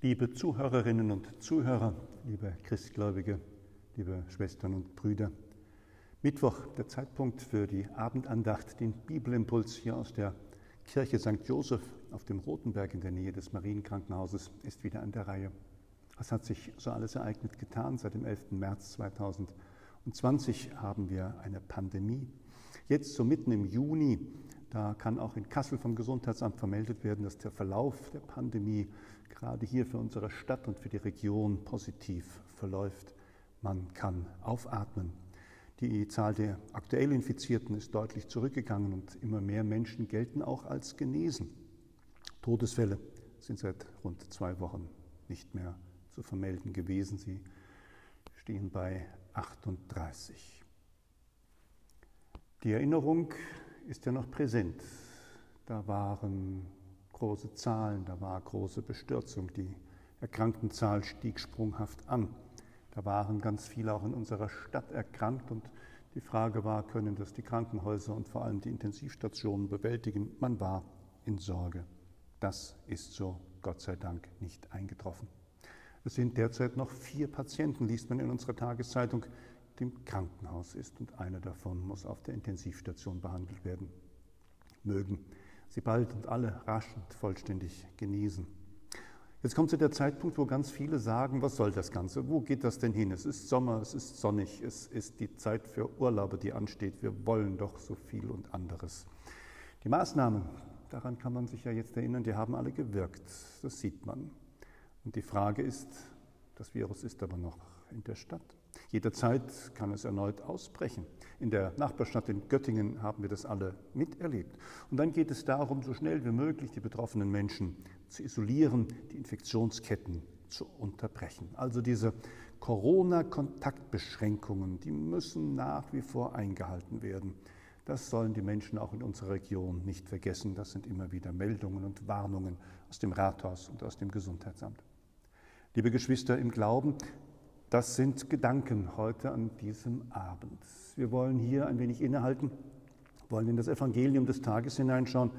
Liebe Zuhörerinnen und Zuhörer, liebe Christgläubige, liebe Schwestern und Brüder, Mittwoch, der Zeitpunkt für die Abendandacht, den Bibelimpuls hier aus der Kirche St. Joseph auf dem Rotenberg in der Nähe des Marienkrankenhauses ist wieder an der Reihe. Was hat sich so alles ereignet getan? Seit dem 11. März 2020 haben wir eine Pandemie. Jetzt so mitten im Juni, da kann auch in Kassel vom Gesundheitsamt vermeldet werden, dass der Verlauf der Pandemie gerade hier für unsere Stadt und für die Region positiv verläuft. Man kann aufatmen. Die Zahl der aktuell Infizierten ist deutlich zurückgegangen und immer mehr Menschen gelten auch als genesen. Todesfälle sind seit rund zwei Wochen nicht mehr zu vermelden gewesen. Sie stehen bei 38. Die Erinnerung ist ja noch präsent. Da waren große Zahlen, da war große Bestürzung, die Erkranktenzahl stieg sprunghaft an. Da waren ganz viele auch in unserer Stadt erkrankt und die Frage war, können das die Krankenhäuser und vor allem die Intensivstationen bewältigen? Man war in Sorge. Das ist so, Gott sei Dank, nicht eingetroffen. Es sind derzeit noch vier Patienten, liest man in unserer Tageszeitung, im Krankenhaus ist und einer davon muss auf der Intensivstation behandelt werden. Mögen sie bald und alle rasch und vollständig genießen. Jetzt kommt zu der Zeitpunkt, wo ganz viele sagen, was soll das Ganze? Wo geht das denn hin? Es ist Sommer, es ist sonnig, es ist die Zeit für Urlaube, die ansteht. Wir wollen doch so viel und anderes. Die Maßnahmen, daran kann man sich ja jetzt erinnern, die haben alle gewirkt. Das sieht man. Und die Frage ist, das Virus ist aber noch in der Stadt. Jederzeit kann es erneut ausbrechen. In der Nachbarstadt in Göttingen haben wir das alle miterlebt. Und dann geht es darum, so schnell wie möglich die betroffenen Menschen zu isolieren, die Infektionsketten zu unterbrechen. Also diese Corona-Kontaktbeschränkungen, die müssen nach wie vor eingehalten werden. Das sollen die Menschen auch in unserer Region nicht vergessen. Das sind immer wieder Meldungen und Warnungen aus dem Rathaus und aus dem Gesundheitsamt. Liebe Geschwister im Glauben, das sind Gedanken heute an diesem Abend. Wir wollen hier ein wenig innehalten, wollen in das Evangelium des Tages hineinschauen.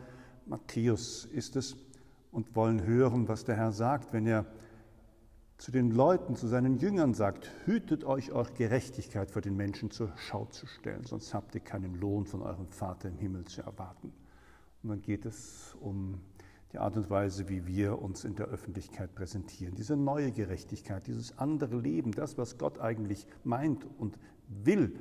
Matthäus ist es und wollen hören, was der Herr sagt, wenn er zu den Leuten, zu seinen Jüngern sagt, hütet euch, eure Gerechtigkeit vor den Menschen zur Schau zu stellen, sonst habt ihr keinen Lohn von eurem Vater im Himmel zu erwarten. Und dann geht es um die Art und Weise, wie wir uns in der Öffentlichkeit präsentieren. Diese neue Gerechtigkeit, dieses andere Leben, das, was Gott eigentlich meint und will,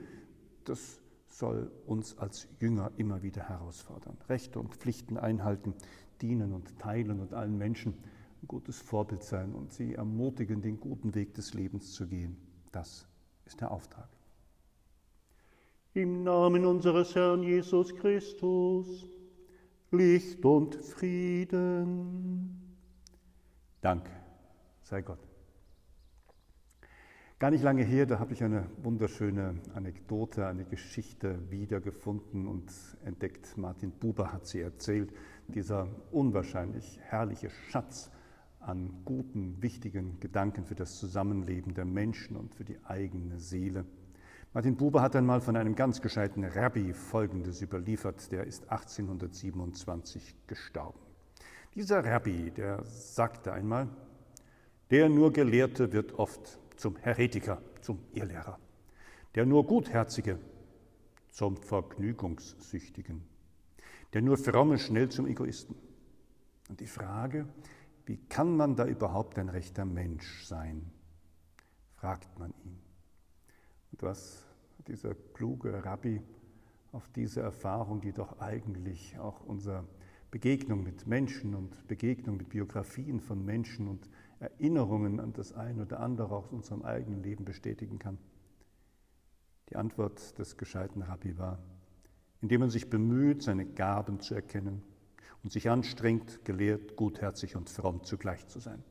das soll uns als Jünger immer wieder herausfordern. Rechte und Pflichten einhalten, dienen und teilen und allen Menschen ein gutes Vorbild sein und sie ermutigen, den guten Weg des Lebens zu gehen. Das ist der Auftrag. Im Namen unseres Herrn Jesus Christus, Licht und Frieden. Dank sei Gott. Gar nicht lange her, da habe ich eine wunderschöne Anekdote, eine Geschichte wiedergefunden und entdeckt. Martin Buber hat sie erzählt. Dieser unwahrscheinlich herrliche Schatz an guten, wichtigen Gedanken für das Zusammenleben der Menschen und für die eigene Seele. Martin Buber hat einmal von einem ganz gescheiten Rabbi Folgendes überliefert, der ist 1827 gestorben. Dieser Rabbi, der sagte einmal, der nur Gelehrte wird oft zum Heretiker, zum Irrlehrer. Der nur Gutherzige zum Vergnügungssüchtigen. Der nur Fromme schnell zum Egoisten. Und die Frage, wie kann man da überhaupt ein rechter Mensch sein, fragt man ihn. Und was dieser kluge Rabbi auf diese Erfahrung, die doch eigentlich auch unsere Begegnung mit Menschen und Begegnung mit Biografien von Menschen und Erinnerungen an das eine oder andere aus unserem eigenen Leben bestätigen kann? Die Antwort des gescheiten Rabbi war, indem man sich bemüht, seine Gaben zu erkennen und sich anstrengt, gelehrt, gutherzig und fromm zugleich zu sein.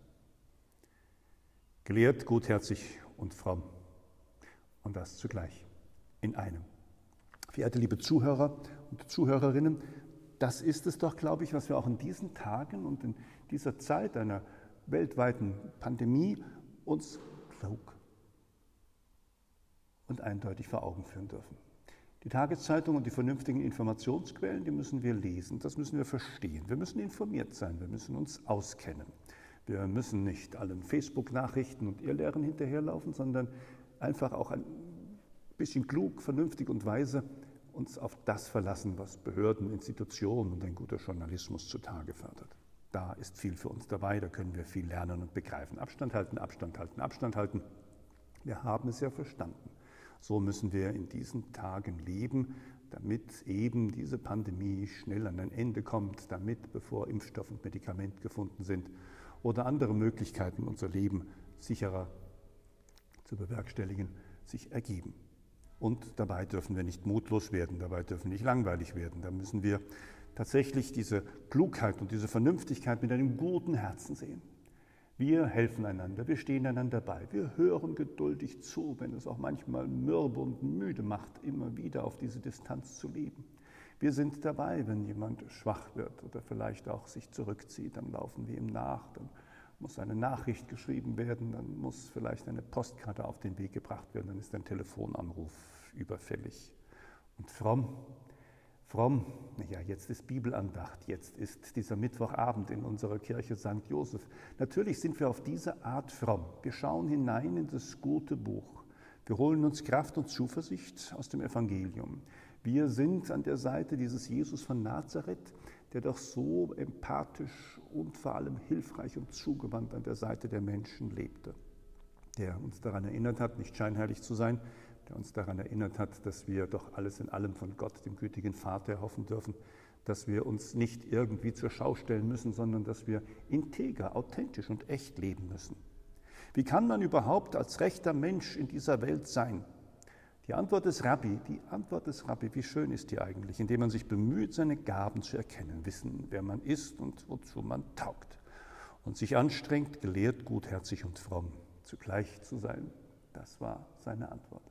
Gelehrt, gutherzig und fromm und das zugleich in einem. Verehrte liebe Zuhörer und Zuhörerinnen, das ist es doch, glaube ich, was wir auch in diesen Tagen und in dieser Zeit einer weltweiten Pandemie uns klug und eindeutig vor Augen führen dürfen. Die Tageszeitung und die vernünftigen Informationsquellen, die müssen wir lesen, das müssen wir verstehen. Wir müssen informiert sein, wir müssen uns auskennen. Wir müssen nicht allen Facebook-Nachrichten und Irrlehren hinterherlaufen, sondern einfach auch ein bisschen klug, vernünftig und weise uns auf das verlassen, was Behörden, Institutionen und ein guter Journalismus zutage fördert. Da ist viel für uns dabei, da können wir viel lernen und begreifen. Abstand halten, Abstand halten, Abstand halten. Wir haben es ja verstanden. So müssen wir in diesen Tagen leben, damit eben diese Pandemie schnell an ein Ende kommt, damit, bevor Impfstoff und Medikament gefunden sind oder andere Möglichkeiten, unser Leben sicherer zu bewerkstelligen, sich ergeben. Und dabei dürfen wir nicht mutlos werden, dabei dürfen wir nicht langweilig werden. Da müssen wir tatsächlich diese Klugheit und diese Vernünftigkeit mit einem guten Herzen sehen. Wir helfen einander, wir stehen einander bei, wir hören geduldig zu, wenn es auch manchmal mürbe und müde macht, immer wieder auf diese Distanz zu leben. Wir sind dabei, wenn jemand schwach wird oder vielleicht auch sich zurückzieht, dann laufen wir ihm nach, dann muss eine Nachricht geschrieben werden, dann muss vielleicht eine Postkarte auf den Weg gebracht werden, dann ist ein Telefonanruf überfällig. Und fromm, fromm, naja, jetzt ist Bibelandacht, jetzt ist dieser Mittwochabend in unserer Kirche St. Josef. Natürlich sind wir auf diese Art fromm. Wir schauen hinein in das gute Buch. Wir holen uns Kraft und Zuversicht aus dem Evangelium. Wir sind an der Seite dieses Jesus von Nazareth, der doch so empathisch und vor allem hilfreich und zugewandt an der Seite der Menschen lebte, der uns daran erinnert hat, nicht scheinheilig zu sein, der uns daran erinnert hat, dass wir doch alles in allem von Gott, dem gütigen Vater, erhoffen dürfen, dass wir uns nicht irgendwie zur Schau stellen müssen, sondern dass wir integer, authentisch und echt leben müssen. Wie kann man überhaupt als rechter Mensch in dieser Welt sein? Die Antwort des Rabbi, die Antwort des Rabbi, wie schön ist die eigentlich, indem man sich bemüht, seine Gaben zu erkennen, wissen, wer man ist und wozu man taugt und sich anstrengt, gelehrt, gutherzig und fromm zugleich zu sein. Das war seine Antwort.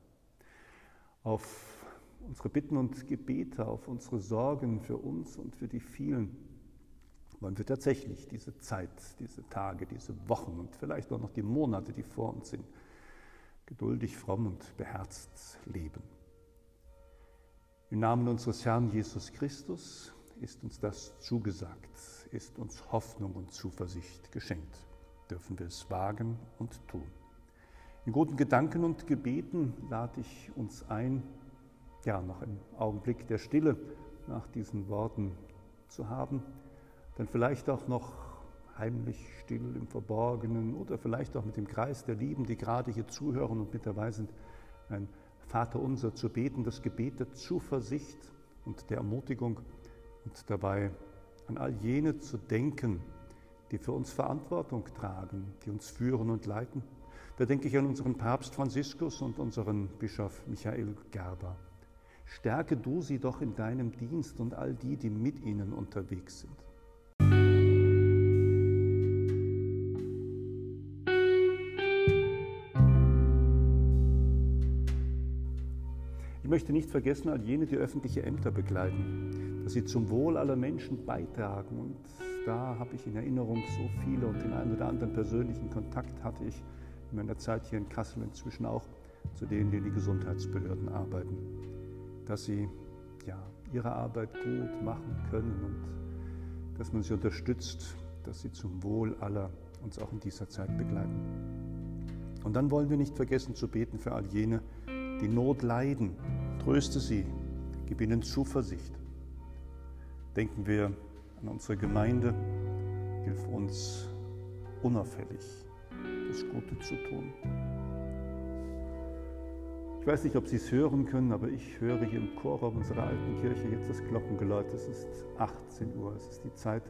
Auf unsere Bitten und Gebete, auf unsere Sorgen für uns und für die vielen wollen wir tatsächlich diese Zeit, diese Tage, diese Wochen und vielleicht auch noch die Monate, die vor uns sind, geduldig, fromm und beherzt leben. Im Namen unseres Herrn Jesus Christus ist uns das zugesagt, ist uns Hoffnung und Zuversicht geschenkt. Dürfen wir es wagen und tun. In guten Gedanken und Gebeten lade ich uns ein, ja, noch einen Augenblick der Stille nach diesen Worten zu haben, dann vielleicht auch noch heimlich still im Verborgenen oder vielleicht auch mit dem Kreis der Lieben, die gerade hier zuhören und mit dabei sind, ein Vater unser zu beten, das Gebet der Zuversicht und der Ermutigung und dabei an all jene zu denken, die für uns Verantwortung tragen, die uns führen und leiten. Da denke ich an unseren Papst Franziskus und unseren Bischof Michael Gerber. Stärke du sie doch in deinem Dienst und all die, die mit ihnen unterwegs sind. Ich möchte nicht vergessen, all jene, die öffentliche Ämter begleiten, dass sie zum Wohl aller Menschen beitragen. Und da habe ich in Erinnerung so viele und den einen oder anderen persönlichen Kontakt hatte ich in meiner Zeit hier in Kassel inzwischen auch zu denen, die in die Gesundheitsbehörden arbeiten, dass sie ja, ihre Arbeit gut machen können und dass man sie unterstützt, dass sie zum Wohl aller uns auch in dieser Zeit begleiten. Und dann wollen wir nicht vergessen zu beten für all jene, die Not leiden. Tröste sie, gib ihnen Zuversicht. Denken wir an unsere Gemeinde, hilf uns unauffällig das Gute zu tun. Ich weiß nicht, ob Sie es hören können, aber ich höre hier im Chorraum unserer alten Kirche jetzt das Glockengeläut. Es ist 18 Uhr. Es ist die Zeit,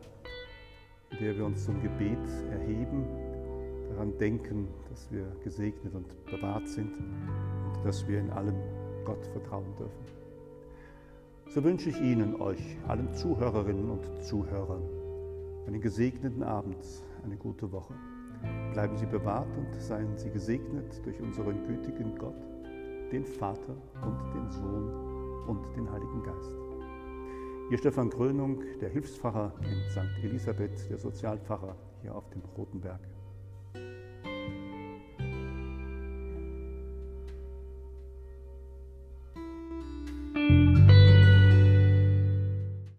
in der wir uns zum Gebet erheben, daran denken, dass wir gesegnet und bewahrt sind und dass wir in allem Gott vertrauen dürfen. So wünsche ich Ihnen, euch, allen Zuhörerinnen und Zuhörern, einen gesegneten Abend, eine gute Woche. Bleiben Sie bewahrt und seien Sie gesegnet durch unseren gütigen Gott, den Vater und den Sohn und den Heiligen Geist. Ihr Stefan Krönung, der Hilfspfarrer in St. Elisabeth, der Sozialpfarrer hier auf dem Roten Berg.